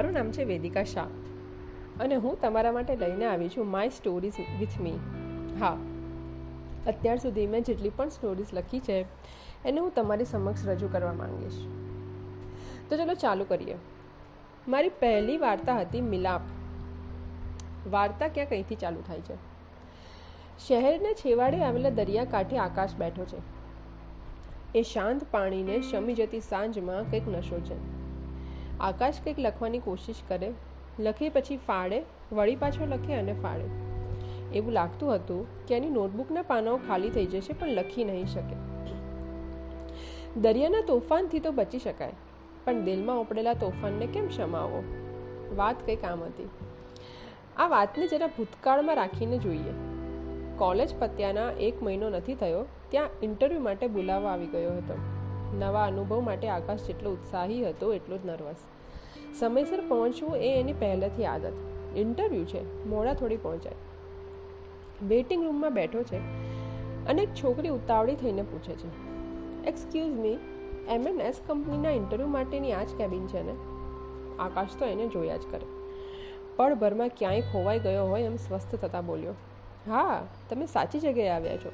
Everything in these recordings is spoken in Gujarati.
મારું નામ છે વેદિકા શાહ અને હું તમારા માટે લઈને આવી છું માય સ્ટોરીઝ વિથ મી હા, અત્યાર સુધી મેં જેટલી પણ સ્ટોરીઝ લખી છે, એને હું તમારી સમક્ષ રજૂ કરવા માંગીશ. તો ચલો ચાલુ કરીએ. મારી પહેલી વાર્તા હતી મિલાપ. વાર્તા ક્યાં કંઈથી ચાલુ થાય છે? શહેરના છેવાડે આવેલા દરિયાકાંઠે આકાશ બેઠો છે. એ શાંત પાણીને શમી જતી સાંજમાં કંઈક નશો છે. આકાશ કંઈક લખવાની કોશિશ કરે, લખે પછી ફાડે વળી પાછો લખે અને ફાડે એવું લાગતું હતું કે એની નોટબુકના પાનાઓ ખાલી થઈ જશે પણ લખી નહીં શકે. દરિયાના તોફાનથી તો બચી શકાય, પણ દિલમાં ઉપડેલા તોફાનને કેમ શમાવો? વાત કંઈક આમ હતી. આ વાતને જરા ભૂતકાળમાં રાખીને જોઈએ. કોલેજ પત્યાના એક મહિનો નથી થયો, ત્યાં ઇન્ટરવ્યૂ માટે બોલાવવા આવી ગયો હતો. નવા અનુભવ માટે આકાશ જેટલો ઉત્સાહી હતો, એટલો જ નર્વસ. સમયસર પહોંચવું એ એની પહેલેથી આદત. ઇન્ટરવ્યૂ છે, મોડા થોડી પહોંચાય. વેઇટિંગ રૂમમાં બેઠો છે અને એક છોકરી ઉતાવળી થઈને પૂછે છે. Excuse me M N S કંપનીના ઇન્ટરવ્યૂ માટેની આ જ કેબિન છે ને? આકાશ તો એને જોયા જ કરે. પળભરમાં ક્યાંય ખોવાઈ ગયો હોય એમ સ્વસ્થ થતાં બોલ્યો. હા, તમે સાચી જગ્યાએ આવ્યા છો.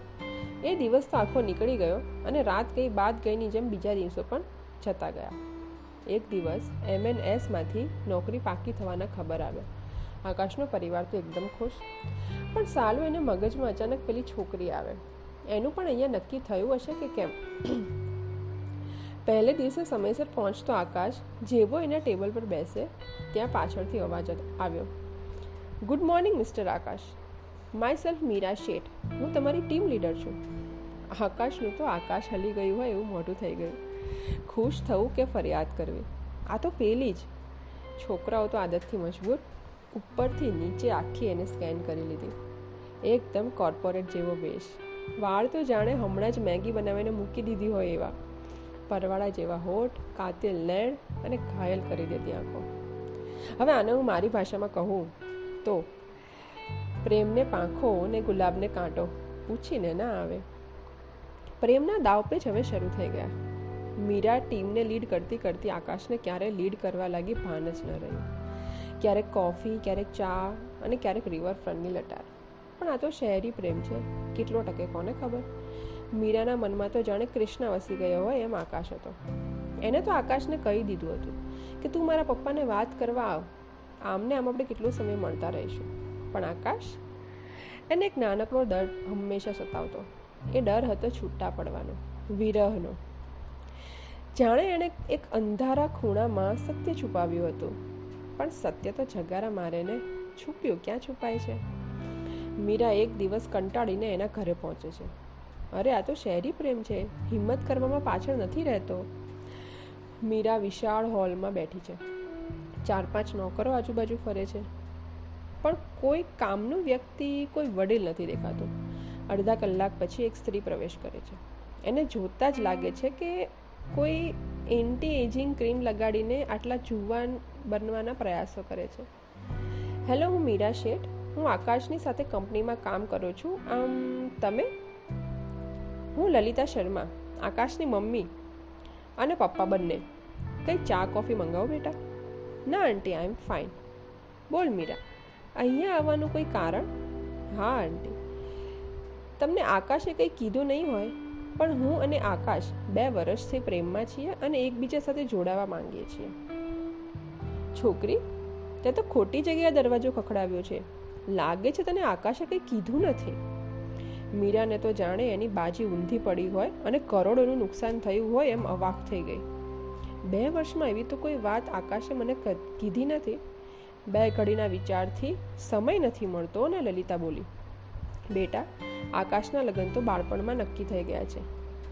એ દિવસ તો આખો નીકળી ગયો અને રાત ગઈ બાદ ગઈની જેમ બીજા દિવસો પણ જતા ગયા. એક દિવસ એમ એસમાંથી નોકરી પાકી થવાના ખબર આવ્યા. આકાશનો પરિવાર તો એકદમ ખુશ. પણ સાલું એને મગજમાં અચાનક પેલી છોકરી આવે. એનું પણ અહીંયા નક્કી થયું હશે કે કેમ? પહેલે દિવસે સમયસર પહોંચતો આકાશ જેવો એના ટેબલ પર બેસે, ત્યાં પાછળથી અવાજ આવ્યો. Good morning, mister Akash. Myself Meera Sheth હું તમારી ટીમ લીડર છું. આકાશનું તો આકાશ હલી ગયું હોય એવું મોટું થઈ ગયું. ખુશ થવું કે ફરિયાદ કરવી? આ તો પેલી જ. છોકરાઓ તો આદતથી મજબૂર. ઉપરથી નીચે આખી એને સ્કેન કરી લીધી. એકદમ કોર્પોરેટ જેવો વેશ. વાળ તો જાણે હમણાં જ મેગી બનાવીને મૂકી દીધી હોય એવા. પરવાળા જેવા હોઠ, કાતિલ લેણ અને ઘાયલ કરી દેતી આંખો. હવે આને હું મારી ભાષામાં કહું તો પ્રેમને પાંખો ને ગુલાબને કાંટો પૂછીને ના આવે. પ્રેમના દાવપેચ હવે શરૂ થઈ ગયા. મીરા ટીમને લીડ કરતી કરતી આકાશને ક્યારે લીડ કરવા લાગી ભાન જ ન રહ્યું. ક્યારેક કોફી, ક્યારેક ચા અને ક્યારેક રિવરફ્રન્ટની લટાર. પણ આ તો શહેરી પ્રેમ છે. કેટલો ટકે કોને ખબર? મીરાના મનમાં તો જાણે કૃષ્ણ વસી ગયો હોય એમ આકાશ હતો. એને તો આકાશને કહી દીધું હતું કે તું મારા પપ્પાને વાત કરવા આવ. આમને આમ આપણે કેટલો સમય મળતા રહીશું? પણ આકાશ. એને એક નાનકડો ડર હંમેશા સતાવતો. એ ડર હતો છૂટા પડવાનો, વિરહનો. જાણે એણે એક અંધારા ખૂણામાં સત્ય છુપાવ્યું હતું. પણ સત્ય તો જગારા મારેને છુપ્યું. ક્યાં છુપાય છે? મીરા એક દિવસ કંટાળીને એના ઘરે પહોંચે છે. અરે, આ તો શહેરી પ્રેમ છે. હિંમત કરવામાં પાછળ નથી રહેતો. મીરા વિશાળ હોલમાં બેઠી છે. ચાર પાંચ નોકરો આજુબાજુ ફરે છે. પણ કોઈ કામનું વ્યક્તિ, કોઈ વડીલ નથી દેખાતું. અડધા કલાક પછી એક સ્ત્રી પ્રવેશ કરે છે. એને જોતાં જ લાગે છે કે કોઈ એન્ટી એજિંગ ક્રીમ લગાડીને આટલા જુવાન બનવાના પ્રયાસો કરે છે. હેલો, હું મીરા શેઠ. હું આકાશની સાથે કંપનીમાં કામ કરું છું. આમ, તમે? હું લલિતા શર્મા, આકાશની મમ્મી અને પપ્પા બંને. કંઈ ચા, કોફી મંગાવો બેટા? ના, આંટી, આઈ એમ ફાઇન. બોલ મીરા. અહીંયા આવવાનું કોઈ કારણ? હા, આંટી. તમને આકાશે કંઈ કીધું નહીં હોય, પણ હું અને આકાશ બે વર્ષથી પ્રેમમાં છીએ અને એકબીજા સાથે જોડાવા માંગીએ છીએ. છોકરી, તે તો ખોટી જગ્યાએ દરવાજો ખખડાવ્યો છે. લાગે છે તને આકાશે કંઈ કીધું નથી? મીરાને તો જાણે એની બાજી ઊંધી પડી હોય અને કરોડોનું નુકસાન થયું હોય એમ અવાક થઈ ગઈ. બે વર્ષમાં એવી તો કોઈ વાત આકાશે મને કીધી નથી? બે ઘડીના વિચારથી સમય નથી મળતો ને લલિતા બોલી, બેટા, આકાશના લગ્ન તો બાળપણમાં નક્કી થઈ ગયા છે.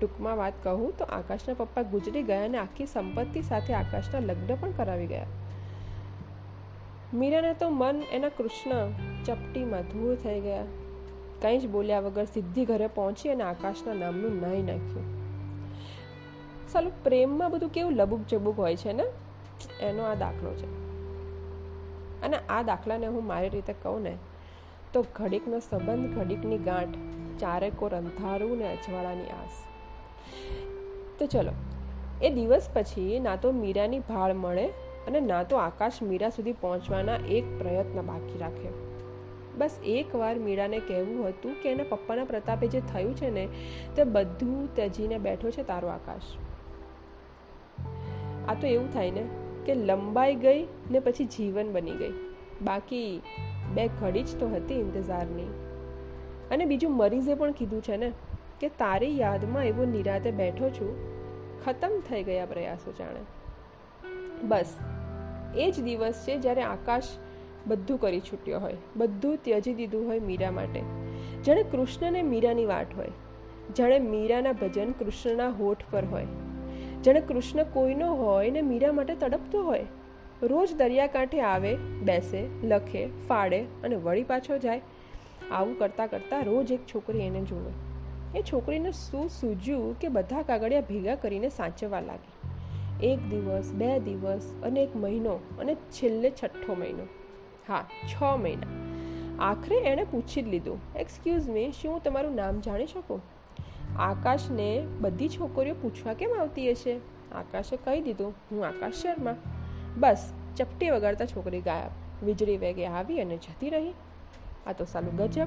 ટૂંકમાં વાત કહું તો આકાશના પપ્પા ગુજરી ગયા અને આખી સંપત્તિ સાથે આકાશના લગ્ન પણ કરાવી ગયા. મીરાને તો મન એના કૃષ્ણ ચપટીમાં ધૂળ થઈ ગયા. કંઈ જ બોલ્યા વગર સીધી ઘરે પહોંચી અને આકાશના નામનું નાઈ નાખ્યું. સાલું પ્રેમમાં બધું કેવું લબુક જબુક હોય છે ને? એનો આ દાખલો છે. અને આ દાખલાને હું મારી રીતે કહું ને, તો ઘડીકનો સંબંધ, ઘડીકની ગાંઠ ચારે કોર અંધારું ને અજવાળાની આસ. તો ચલો, એ દિવસ પછી ના તો મીરાની ભાળ મળે અને ના તો આકાશ મીરા સુધી પહોંચવાના એક પ્રયત્ન બાકી રાખે. બસ એકવાર મીરાને કહેવું હતું કે એના પપ્પાના પ્રતાપે જે થયું છે ને, તે બધું ત્યજીને બેઠો છે તારો આકાશ. આ તો એવું થાય ને કે લંબાઈ ગઈ ને પછી જીવન બની ગઈ. બાકી બે ઘડી જ તો હતી ઇંતજારની. અને બીજું મરીઝે પણ કીધું છે ને, કે તારી યાદમાં એવો નિરાતે બેઠો છું, ખતમ થઈ ગયા પ્રયાસો જાણે. બસ, એ જ દિવસ છે જ્યારે આકાશ બધું કરી છૂટ્યો હોય, બધું ત્યજી દીધું હોય મીરા માટે. જાણે કૃષ્ણને મીરાની વાટ હોય, જાણે મીરાના ભજન કૃષ્ણના હોઠ પર હોય જાણે કૃષ્ણ કોઈનો હોય ને મીરા માટે તડપતો હોય, રોજ દરિયાકાંઠે આવે, બેસે, લખે ફાડે અને વળી પાછો જાય, આવું કરતાં કરતાં રોજ એક છોકરી એને જુએ. એ છોકરીને શું સૂજ્યું કે બધા કાગળિયા ભેગા કરીને સાચવવા લાગી. એક દિવસ, બે દિવસ અને એક મહિનો અને છેલ્લે છઠ્ઠો મહિનો. હા, છ મહિના. આખરે એણે પૂછી જ લીધું એક્સક્યુઝ મી શું હું તમારું નામ જાણી શકું? આકાશને બધી છોકરીઓ પૂછવા કેમ આવતી હશે? આકાશે કહી દીધું, હું આકાશ શર્મા. બસ, ચપટી વગાડતા છોકરી ગાયબ. વીજળી વેગે આવી અને જતી રહી. આ તો સાલું ગજબ.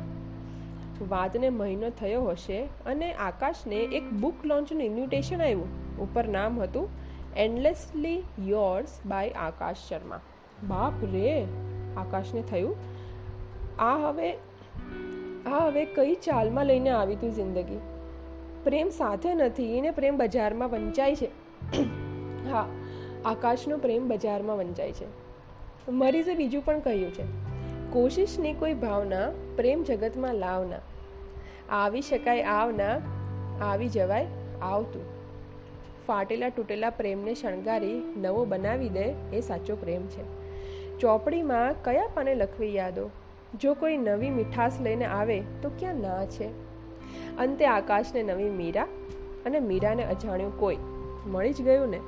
વાતને મહિનો થયો હશે અને આકાશને એક બુક લોન્ચનું ઇન્વિટેશન આવ્યું. ઉપર નામ હતું endlessly yours by Akash Sharma. બાપ રે! આકાશને થયું. આ હવે આ હવે કઈ ચાલમાં લઈને આવી તું જિંદગી? પ્રેમ સાથે નથી, એને પ્રેમ બજારમાં વંચાય છે. હા, આકાશનો પ્રેમ બજારમાં વંચાય છે. મરીઝે બીજું પણ કહ્યું છે, કોશિશની કોઈ ભાવના, પ્રેમ જગતમાં લાવના. આવી શકાય આવના, આવી જવાય આવતું. ફાટેલા તૂટેલા પ્રેમને શણગારી, નવો બનાવી દે, એ સાચો પ્રેમ છે. ચોપડીમાં કયા પાને લખવી યાદો? જો કોઈ નવી મીઠાશ લઈને આવે, તો ક્યાં ના છે? અંતે આકાશને નવી મીરા અને મીરાને અજાણ્યું કોઈ મળી જ ગયું ને?